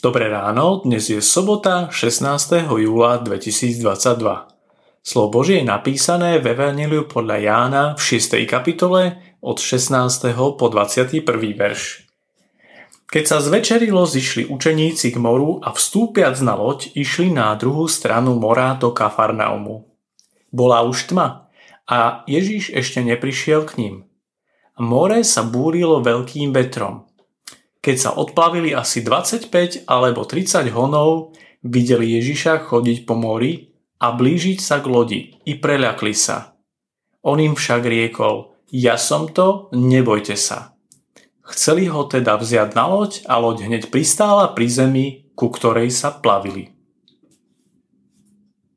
Dobré ráno, dnes je sobota 16. júla 2022. Slovo Božie je napísané v Evangeliu podľa Jána v 6. kapitole od 16. po 21. verš. Keď sa zvečerilo, zišli učeníci k moru a vstúpiac na loď, išli na druhú stranu mora do Kafarnaumu. Bola už tma a Ježíš ešte neprišiel k ním. More sa búrilo veľkým vetrom – keď sa odplavili asi 25 alebo 30 honov, videli Ježiša chodiť po mori a blížiť sa k lodi i preľakli sa. On im však riekol, ja som to, nebojte sa. Chceli ho teda vziať na loď a loď hneď pristála pri zemi, ku ktorej sa plavili.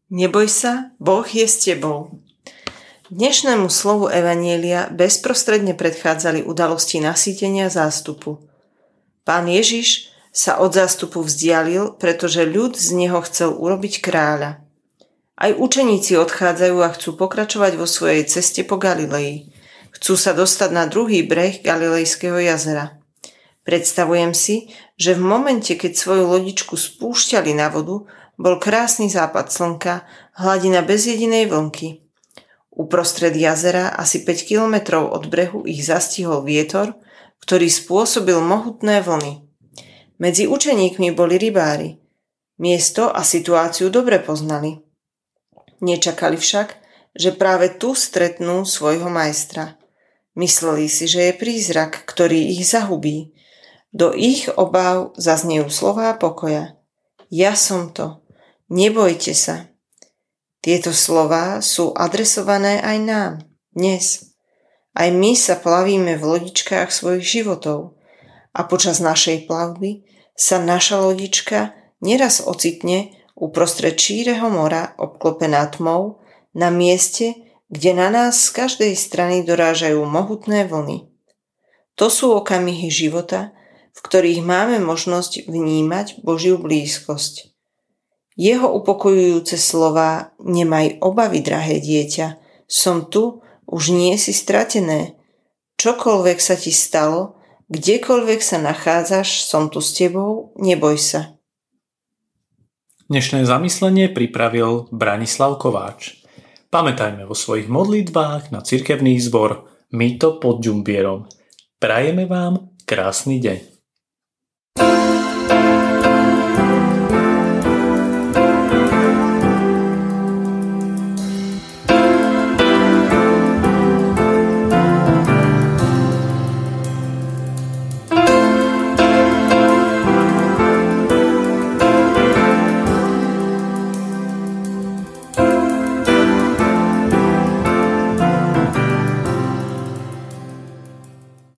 Neboj sa, Boh je s tebou. Dnešnému slovu Evanielia bezprostredne predchádzali udalosti nasýtenia zástupu – Pán Ježiš sa od zástupu vzdialil, pretože ľud z neho chcel urobiť kráľa. Aj učeníci odchádzajú a chcú pokračovať vo svojej ceste po Galilei. Chcú sa dostať na druhý breh Galilejského jazera. Predstavujem si, že v momente, keď svoju lodičku spúšťali na vodu, bol krásny západ slnka, hladina bez jedinej vlnky. Uprostred jazera, asi 5 kilometrov od brehu, ich zastihol vietor, ktorý spôsobil mohutné vlny. Medzi učeníkmi boli rybári. Miesto a situáciu dobre poznali. Nečakali však, že práve tu stretnú svojho majstra. Mysleli si, že je prízrak, ktorý ich zahubí. Do ich obáv zaznejú slová pokoja. Ja som to. Nebojte sa. Tieto slová sú adresované aj nám, dnes. Aj my sa plavíme v lodičkách svojich životov a počas našej plavby sa naša lodička neraz ocitne uprostred šíreho mora obklopená tmou na mieste, kde na nás z každej strany dorážajú mohutné vlny. To sú okamihy života, v ktorých máme možnosť vnímať Božiu blízkosť. Jeho upokojujúce slova Nemaj obavy, drahé dieťa, som tu už nie si stratené. Čokoľvek sa ti stalo, kdekoľvek sa nachádzaš, som tu s tebou, neboj sa. Dnešné zamyslenie pripravil Branislav Kováč. Pamätajme vo svojich modlitbách na cirkevný zbor Mýto pod Ďumbierom. Prajeme vám krásny deň.